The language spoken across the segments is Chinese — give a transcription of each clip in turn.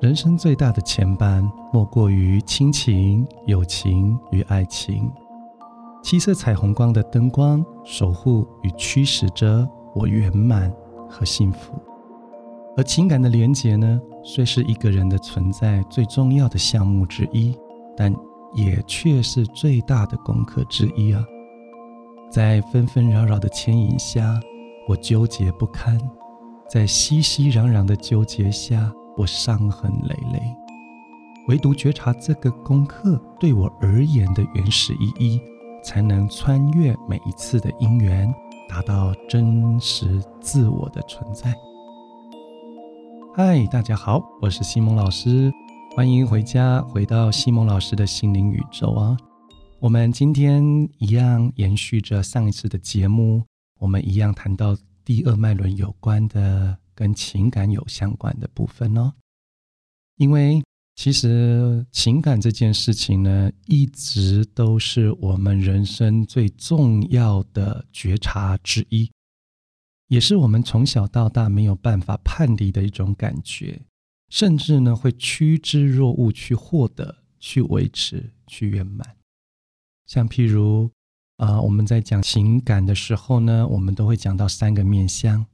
人生最大的牵绊，莫过于亲情、友情与爱情。七色彩虹光的灯光，守护与驱使着我圆满和幸福。而情感的连结呢，虽是一个人的存在最重要的项目之一，但也却是最大的功课之一啊！在纷纷扰扰的牵引下，我纠结不堪；在熙熙攘攘的纠结下，我伤痕累累，唯独觉察这个功课对我而言的原始意义，才能穿越每一次的因缘，达到真实自我的存在。嗨，大家好，我是西蒙老师，欢迎回家，回到西蒙老师的心灵宇宙啊！我们今天一样延续着上一次的节目，我们一样谈到第二脉轮有关的。跟情感有相关的部分哦，因为其实情感这件事情呢，一直都是我们人生最重要的觉察之一，也是我们从小到大没有办法判离的一种感觉，甚至呢会趋之若鹜去获得、去维持、去圆满。像譬如啊，我们在讲情感的时候呢，我们都会讲到三个面相。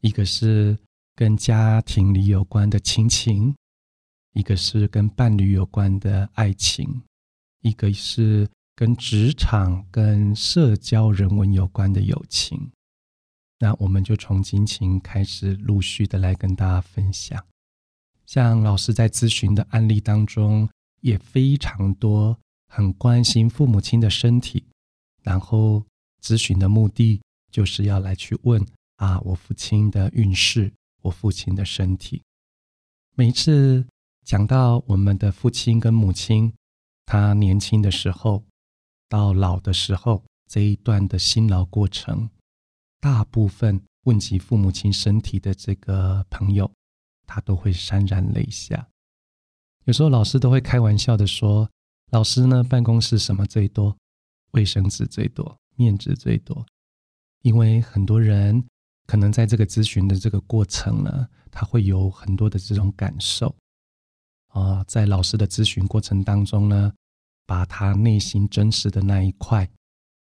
一个是跟家庭里有关的亲情，一个是跟伴侣有关的爱情，一个是跟职场、跟社交人文有关的友情。那我们就从亲情开始，陆续的来跟大家分享。像老师在咨询的案例当中，也非常多，很关心父母亲的身体，然后咨询的目的就是要来去问。啊，我父亲的运势，我父亲的身体。每一次讲到我们的父亲跟母亲，他年轻的时候到老的时候这一段的辛劳过程，大部分问及父母亲身体的这个朋友，他都会潸然泪下。有时候老师都会开玩笑的说：“老师呢，办公室什么最多？卫生纸最多，面纸最多，因为很多人。”可能在这个咨询的这个过程呢，他会有很多的这种感受啊，在老师的咨询过程当中呢，把他内心真实的那一块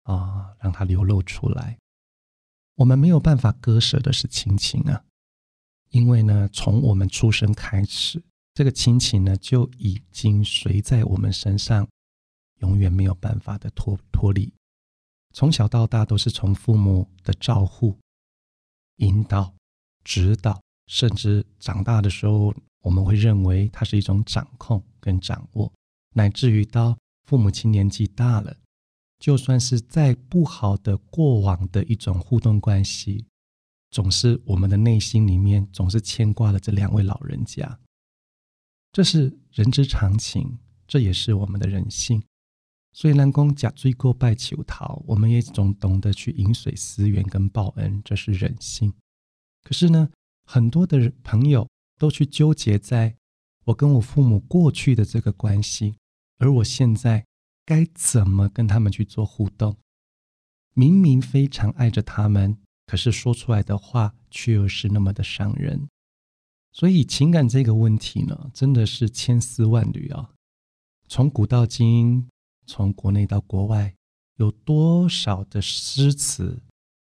啊，让他流露出来。我们没有办法割舍的是亲情啊，因为呢，从我们出生开始，这个亲情呢就已经随在我们身上，永远没有办法的脱脱离。从小到大都是从父母的照护。引导、指导，甚至长大的时候，我们会认为它是一种掌控跟掌握，乃至于到父母亲年纪大了，就算是再不好的过往的一种互动关系，总是我们的内心里面总是牵挂了这两位老人家。这是人之常情，这也是我们的人性。所以南公假追过拜求桃，我们也总懂得去饮水思源跟报恩，这是人性。可是呢，很多的朋友都去纠结在我跟我父母过去的这个关系，而我现在该怎么跟他们去做互动？明明非常爱着他们，可是说出来的话却又是那么的伤人。所以情感这个问题呢，真的是千丝万缕啊，从古到今。从国内到国外，有多少的诗词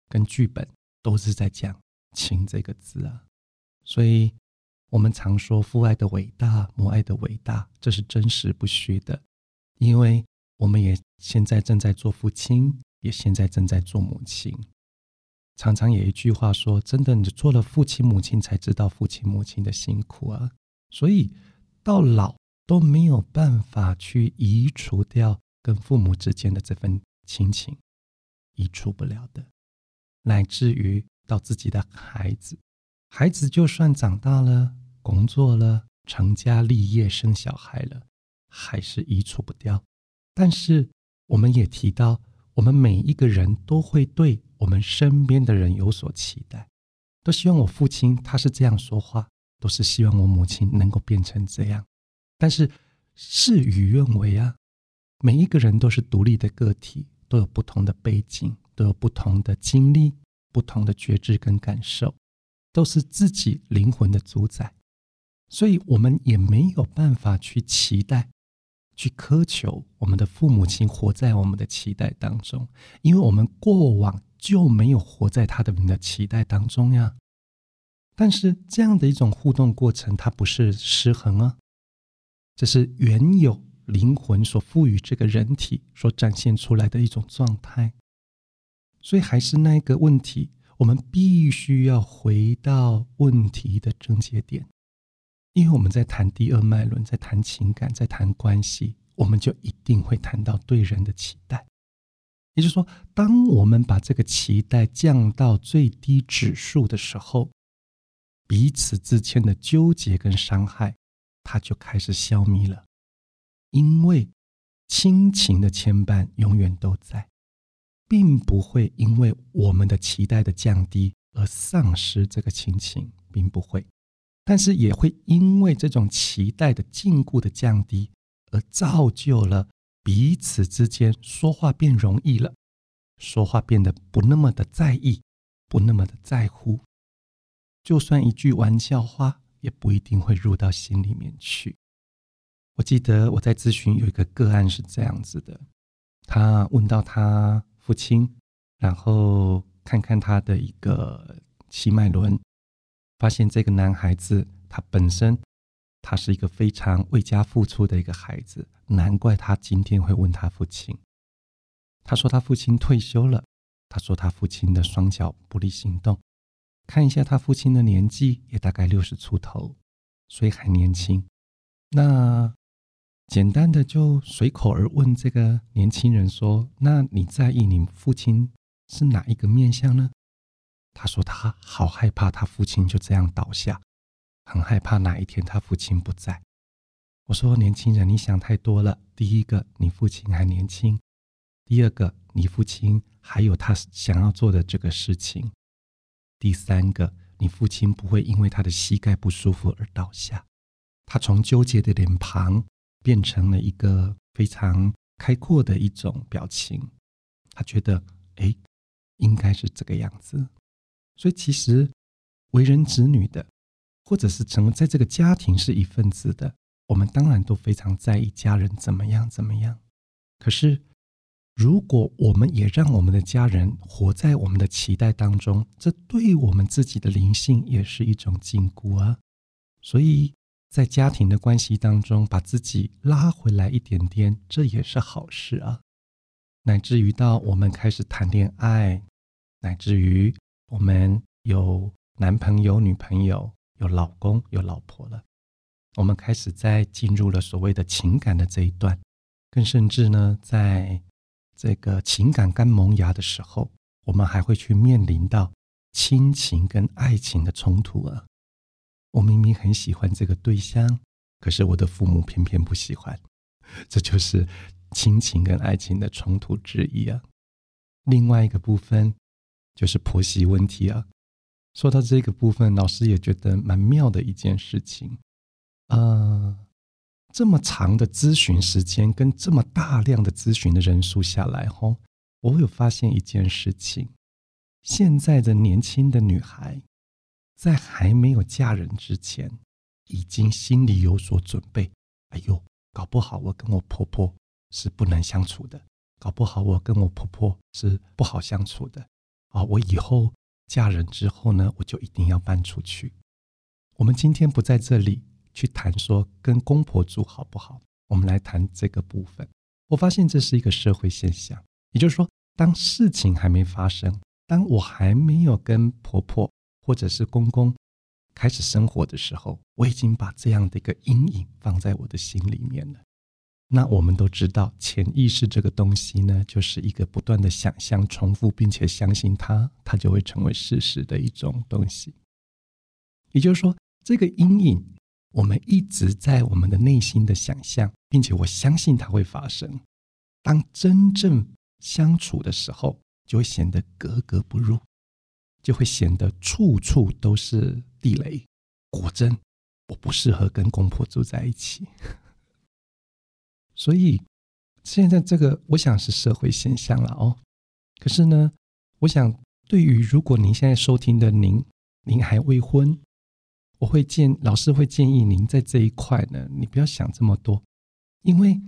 跟剧本都是在讲“情”这个字啊？所以，我们常说父爱的伟大，母爱的伟大，这是真实不虚的。因为我们也现在正在做父亲，也现在正在做母亲。常常有一句话说：“真的，你做了父亲母亲，才知道父亲母亲的辛苦啊。”所以，到老。都没有办法去移除掉跟父母之间的这份亲情，移除不了的，乃至于到自己的孩子，孩子就算长大了、工作了、成家立业、生小孩了，还是移除不掉。但是我们也提到，我们每一个人都会对我们身边的人有所期待，都希望我父亲他是这样说话，都是希望我母亲能够变成这样。但是事与愿违啊！每一个人都是独立的个体，都有不同的背景，都有不同的经历、不同的觉知跟感受，都是自己灵魂的主宰。所以，我们也没有办法去期待、去苛求我们的父母亲活在我们的期待当中，因为我们过往就没有活在他的的期待当中呀。但是，这样的一种互动过程，它不是失衡啊，这是原有灵魂所赋予这个人体所展现出来的一种状态。所以，还是那一个问题，我们必须要回到问题的症结点。因为我们在谈第二脉轮，在谈情感，在谈关系，我们就一定会谈到对人的期待。也就是说，当我们把这个期待降到最低指数的时候，彼此之间的纠结跟伤害，它就开始消弭了。因为亲情的牵绊永远都在，并不会因为我们的期待的降低而丧失这个亲情，并不会。但是也会因为这种期待的禁锢的降低，而造就了彼此之间说话变容易了，说话变得不那么的在意，不那么的在乎。就算一句玩笑话，也不一定会入到心里面去。我记得我在咨询有一个个案是这样子的，他问到他父亲，然后看看他的一个七脉轮。发现这个男孩子，他本身他是一个非常为家付出的一个孩子，难怪他今天会问他父亲。他说他父亲退休了，他说他父亲的双脚不利行动，看一下他父亲的年纪也大概六十出头，所以还年轻。那简单的就随口而问这个年轻人说：“那你在意你父亲是哪一个面相呢？”他说：“他好害怕，他父亲就这样倒下，很害怕哪一天他父亲不在。”我说：“年轻人，你想太多了。第一个，你父亲还年轻；第二个，你父亲还有他想要做的这个事情；第三个，你父亲不会因为他的膝盖不舒服而倒下。他从纠结的脸庞变成了一个非常开阔的一种表情。他觉得，哎，应该是这个样子。”所以，其实为人子女的，或者是成在这个家庭是一份子的，我们当然都非常在意家人怎么样怎么样。可是，如果我们也让我们的家人活在我们的期待当中，这对我们自己的灵性也是一种禁锢啊。所以在家庭的关系当中，把自己拉回来一点点，这也是好事啊。乃至于到我们开始谈恋爱，乃至于。我们有男朋友、女朋友，有老公、有老婆了。我们开始在进入了所谓的情感的这一段，更甚至呢，在这个情感刚萌芽的时候，我们还会去面临到亲情跟爱情的冲突啊。我明明很喜欢这个对象，可是我的父母偏偏不喜欢，这就是亲情跟爱情的冲突之一啊。另外一个部分。就是婆媳问题啊。说到这个部分，老师也觉得蛮妙的一件事情。呃，这么长的咨询时间跟这么大量的咨询的人数下来，吼，我有发现一件事情：现在的年轻的女孩，在还没有嫁人之前，已经心里有所准备。哎呦，搞不好我跟我婆婆是不能相处的，搞不好我跟我婆婆是不好相处的。啊，我以后嫁人之后呢，我就一定要搬出去。我们今天不在这里去谈说跟公婆住好不好，我们来谈这个部分。我发现这是一个社会现象，也就是说，当事情还没发生，当我还没有跟婆婆或者是公公开始生活的时候，我已经把这样的一个阴影放在我的心里面了。那我们都知道，潜意识这个东西呢，就是一个不断的想象、重复，并且相信它，它就会成为事实的一种东西。也就是说，这个阴影，我们一直在我们的内心的想象，并且我相信它会发生。当真正相处的时候，就会显得格格不入，就会显得处处都是地雷。果真，我不适合跟公婆住在一起。所以，现在这个我想是社会现象了哦。可是呢，我想对于如果您现在收听的您，您还未婚，我会建老师会建议您在这一块呢，你不要想这么多，因为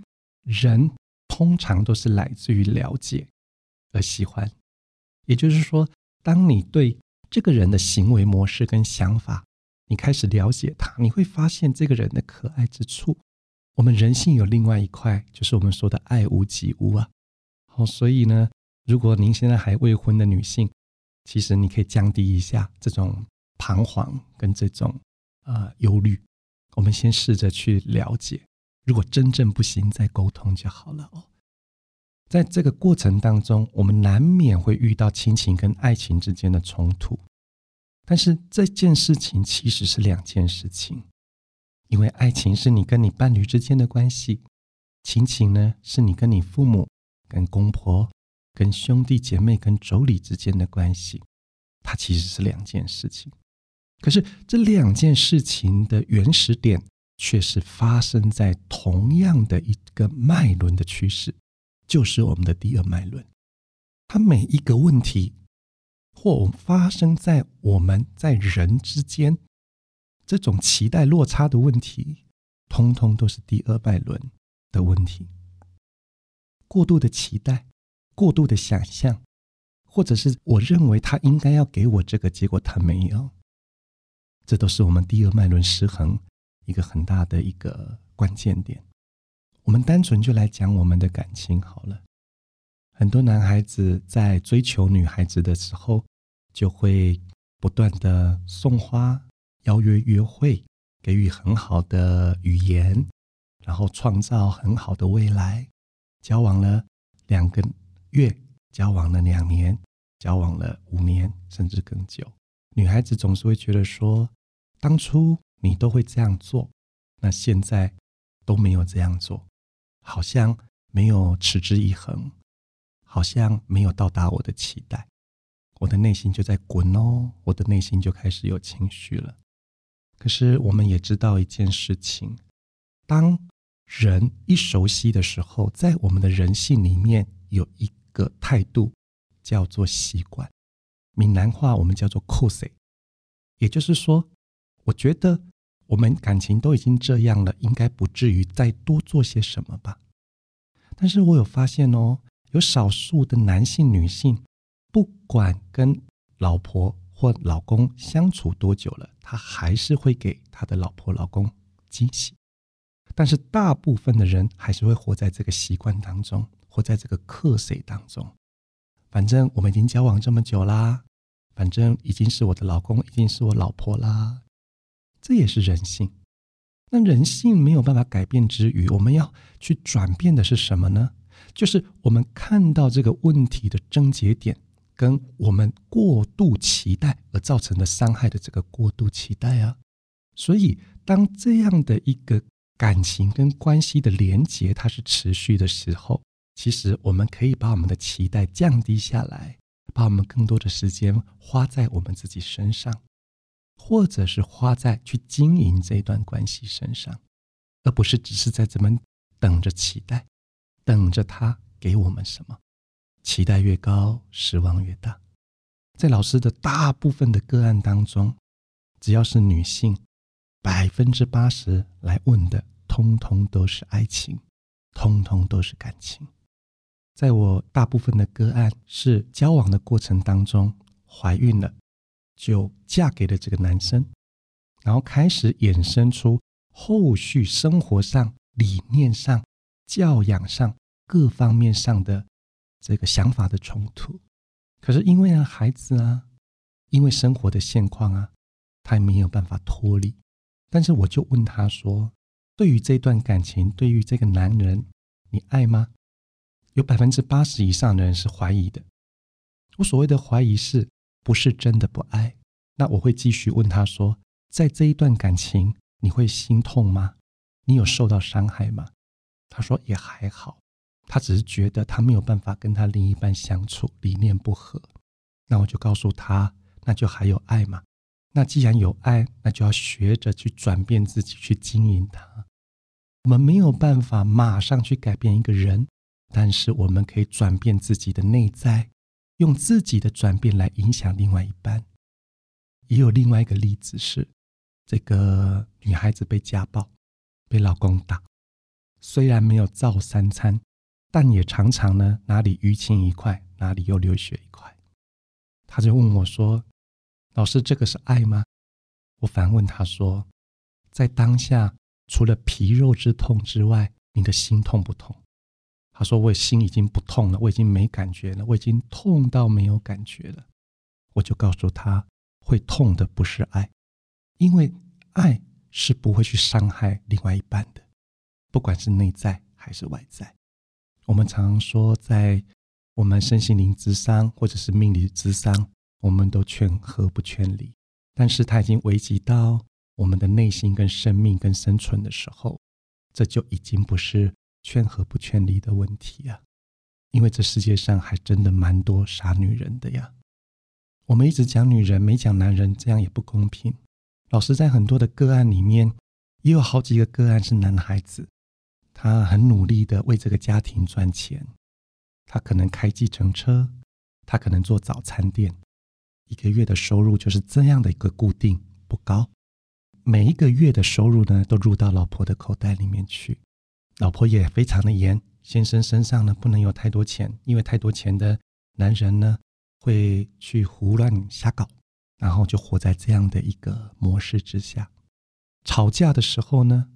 人通常都是来自于了解而喜欢，也就是说，当你对这个人的行为模式跟想法，你开始了解他，你会发现这个人的可爱之处。我们人性有另外一块，就是我们说的爱屋及乌啊。好，所以呢，如果您现在还未婚的女性，其实你可以降低一下这种彷徨跟这种呃忧虑。我们先试着去了解，如果真正不行，再沟通就好了哦。在这个过程当中，我们难免会遇到亲情跟爱情之间的冲突，但是这件事情其实是两件事情，因为爱情是你跟你伴侣之间的关系，亲情呢是你跟你父母、跟公婆、跟兄弟姐妹、跟妯娌之间的关系，它其实是两件事情。可是这两件事情的原始点却是发生在同样的一个脉轮的趋势。就是我们的第二脉轮，它每一个问题或发生在我们在人之间这种期待落差的问题，通通都是第二脉轮的问题。过度的期待，过度的想象，或者是我认为他应该要给我这个，结果他没有，这都是我们第二脉轮失衡一个很大的一个关键点。我们单纯就来讲我们的感情好了。很多男孩子在追求女孩子的时候，就会不断的送花、邀约约会，给予很好的语言，然后创造很好的未来。交往了两个月，交往了两年，交往了五年，甚至更久。女孩子总是会觉得说，当初你都会这样做，那现在都没有这样做。好像没有持之以恒，好像没有到达我的期待，我的内心就在滚哦，我的内心就开始有情绪了。可是我们也知道一件事情：当人一熟悉的时候，在我们的人性里面有一个态度叫做习惯。闽南话我们叫做“ c o s ”，也就是说，我觉得。我们感情都已经这样了，应该不至于再多做些什么吧？但是我有发现哦，有少数的男性、女性，不管跟老婆或老公相处多久了，他还是会给他的老婆、老公惊喜。但是大部分的人还是会活在这个习惯当中，活在这个克谁当中。反正我们已经交往这么久啦，反正已经是我的老公，已经是我老婆啦。这也是人性。那人性没有办法改变之余，我们要去转变的是什么呢？就是我们看到这个问题的症结点，跟我们过度期待而造成的伤害的这个过度期待啊。所以，当这样的一个感情跟关系的连结它是持续的时候，其实我们可以把我们的期待降低下来，把我们更多的时间花在我们自己身上。或者是花在去经营这段关系身上，而不是只是在这边等着期待，等着他给我们什么。期待越高，失望越大。在老师的大部分的个案当中，只要是女性，百分之八十来问的，通通都是爱情，通通都是感情。在我大部分的个案是交往的过程当中怀孕了。就嫁给了这个男生，然后开始衍生出后续生活上、理念上、教养上各方面上的这个想法的冲突。可是因为啊，孩子啊，因为生活的现况啊，他也没有办法脱离。但是我就问他说：“对于这段感情，对于这个男人，你爱吗？”有百分之八十以上的人是怀疑的。我所谓的怀疑是。不是真的不爱，那我会继续问他说，在这一段感情，你会心痛吗？你有受到伤害吗？他说也还好，他只是觉得他没有办法跟他另一半相处，理念不合。那我就告诉他，那就还有爱嘛。那既然有爱，那就要学着去转变自己，去经营它。我们没有办法马上去改变一个人，但是我们可以转变自己的内在，用自己的转变来影响另外一半。也有另外一个例子是，这个女孩子被家暴，被老公打，虽然没有造三餐，但也常常呢哪里淤青一块，哪里又流血一块。他就问我说：“老师，这个是爱吗？”我反问他说：“在当下，除了皮肉之痛之外，你的心痛不痛？”他说：“我心已经不痛了，我已经没感觉了，我已经痛到没有感觉了。”我就告诉他：“会痛的不是爱，因为爱是不会去伤害另外一半的，不管是内在还是外在。我们常说，在我们身心灵之伤或者是命理之伤，我们都劝和不劝离。但是他已经危及到我们的内心、跟生命、跟生存的时候，这就已经不是。”劝和不劝离的问题啊，因为这世界上还真的蛮多傻女人的呀。我们一直讲女人，没讲男人，这样也不公平。老师在很多的个案里面，也有好几个个案是男孩子，他很努力的为这个家庭赚钱，他可能开计程车，他可能做早餐店，一个月的收入就是这样的一个固定，不高。每一个月的收入呢，都入到老婆的口袋里面去。老婆也非常的严，先生身上呢不能有太多钱，因为太多钱的男人呢会去胡乱瞎搞，然后就活在这样的一个模式之下。吵架的时候呢，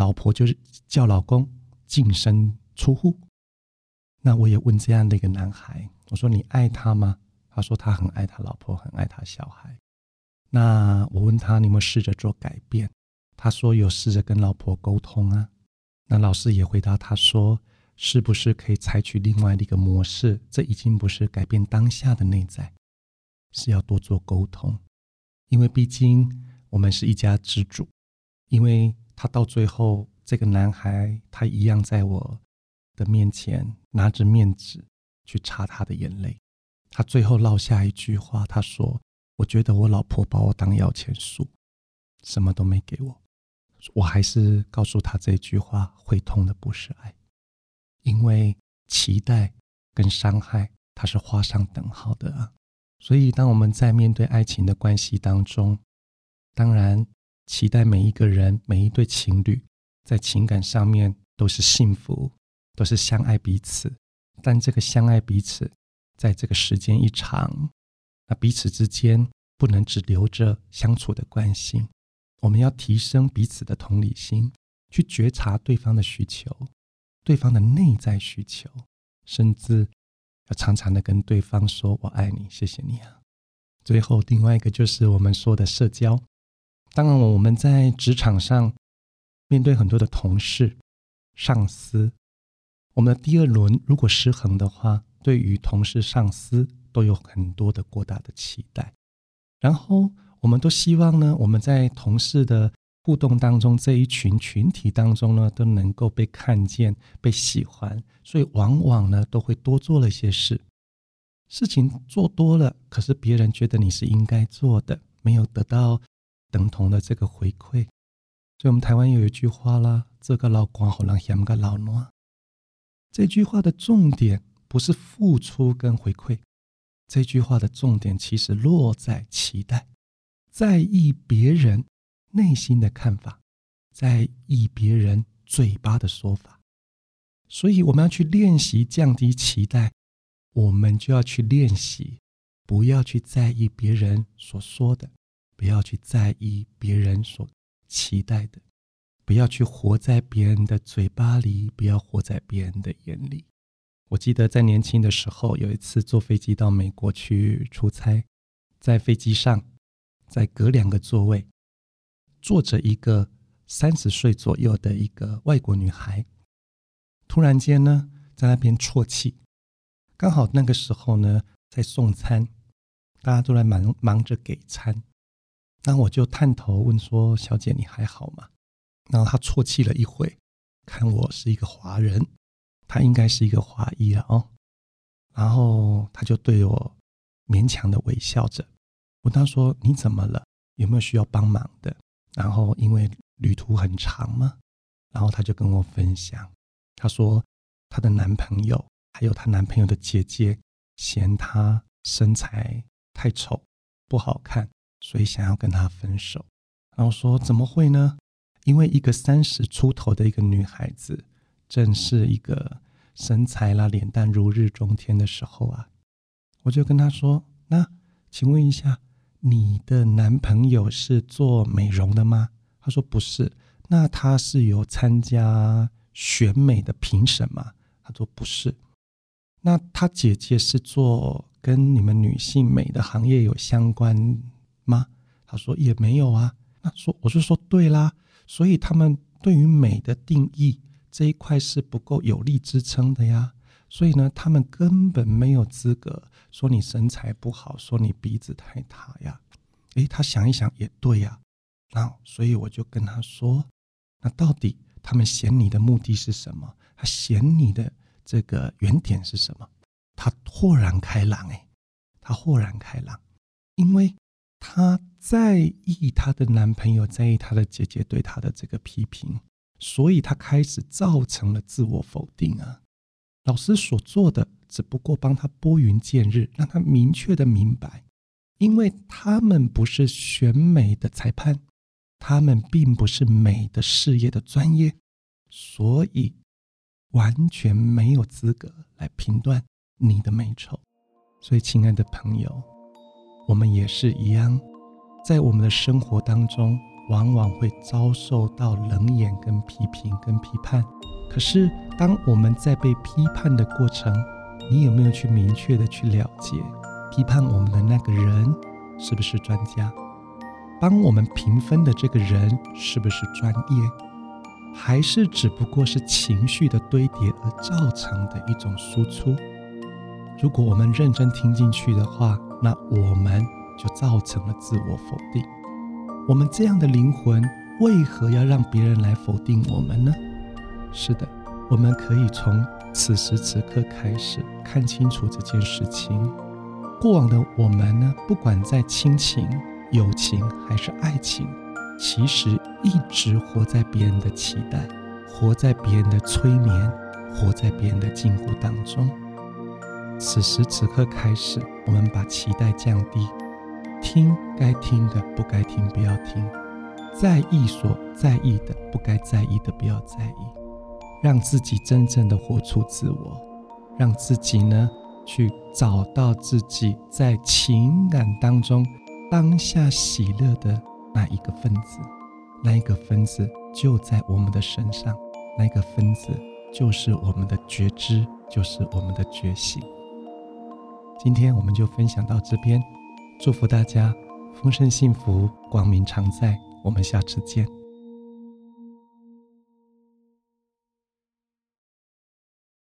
老婆就是叫老公净身出户。那我也问这样的一个男孩，我说你爱他吗？他说他很爱他老婆，很爱他小孩。那我问他你有没有试着做改变？他说有试着跟老婆沟通啊。那老师也回答他说：“是不是可以采取另外的一个模式？这已经不是改变当下的内在，是要多做沟通。因为毕竟我们是一家之主。因为他到最后，这个男孩他一样在我的面前拿着面纸去擦他的眼泪。他最后落下一句话，他说：‘我觉得我老婆把我当摇钱树，什么都没给我。’”我还是告诉他这句话：会痛的不是爱，因为期待跟伤害它是画上等号的啊。所以，当我们在面对爱情的关系当中，当然期待每一个人、每一对情侣在情感上面都是幸福，都是相爱彼此。但这个相爱彼此，在这个时间一长，那彼此之间不能只留着相处的关系。我们要提升彼此的同理心，去觉察对方的需求，对方的内在需求，甚至要常常的跟对方说“我爱你，谢谢你啊”。最后，另外一个就是我们说的社交。当然，我们在职场上面对很多的同事、上司，我们的第二轮如果失衡的话，对于同事、上司都有很多的过大的期待，然后。我们都希望呢，我们在同事的互动当中，这一群群体当中呢，都能够被看见、被喜欢，所以往往呢，都会多做了一些事。事情做多了，可是别人觉得你是应该做的，没有得到等同的这个回馈。所以，我们台湾有一句话啦：“这个老光好让嫌个老暖。”这句话的重点不是付出跟回馈，这句话的重点其实落在期待。在意别人内心的看法，在意别人嘴巴的说法，所以我们要去练习降低期待，我们就要去练习，不要去在意别人所说的，不要去在意别人所期待的，不要去活在别人的嘴巴里，不要活在别人的眼里。我记得在年轻的时候，有一次坐飞机到美国去出差，在飞机上。在隔两个座位坐着一个三十岁左右的一个外国女孩，突然间呢，在那边啜泣。刚好那个时候呢，在送餐，大家都在忙忙着给餐。那我就探头问说：“小姐，你还好吗？”然后她啜泣了一会，看我是一个华人，她应该是一个华裔了哦。然后她就对我勉强的微笑着。我他说你怎么了？有没有需要帮忙的？然后因为旅途很长嘛，然后他就跟我分享，他说她的男朋友还有她男朋友的姐姐嫌她身材太丑不好看，所以想要跟他分手。然后说怎么会呢？因为一个三十出头的一个女孩子，正是一个身材啦、脸蛋如日中天的时候啊。我就跟她说：“那请问一下，你的男朋友是做美容的吗？”她说：“不是。”那他是有参加选美的评审吗？他说不是。那他姐姐是做跟你们女性美的行业有相关吗？他说也没有啊。那说我就说对啦，所以他们对于美的定义这一块是不够有力支撑的呀。所以呢，他们根本没有资格说你身材不好，说你鼻子太塌呀。诶，他想一想也对呀。那所以我就跟他说。那到底他们嫌你的目的是什么？他嫌你的这个原点是什么？他豁然开朗，哎，他豁然开朗，因为他在意她的男朋友，在意她的姐姐对她的这个批评，所以他开始造成了自我否定啊。老师所做的只不过帮他拨云见日，让他明确的明白，因为他们不是选美的裁判。他们并不是美的事业的专业，所以完全没有资格来评断你的美丑。所以，亲爱的朋友，我们也是一样，在我们的生活当中，往往会遭受到冷眼、跟批评、跟批判。可是，当我们在被批判的过程，你有没有去明确的去了解，批判我们的那个人是不是专家？帮我们评分的这个人是不是专业，还是只不过是情绪的堆叠而造成的一种输出？如果我们认真听进去的话，那我们就造成了自我否定。我们这样的灵魂为何要让别人来否定我们呢？是的，我们可以从此时此刻开始看清楚这件事情。过往的我们呢，不管在亲情。友情还是爱情，其实一直活在别人的期待，活在别人的催眠，活在别人的禁锢当中。此时此刻开始，我们把期待降低，听该听的，不该听不要听；在意所在意的，不该在意的不要在意。让自己真正的活出自我，让自己呢去找到自己在情感当中。当下喜乐的那一个分子，那一个分子就在我们的身上，那一个分子就是我们的觉知，就是我们的觉醒。今天我们就分享到这边，祝福大家丰盛幸福，光明常在。我们下次见。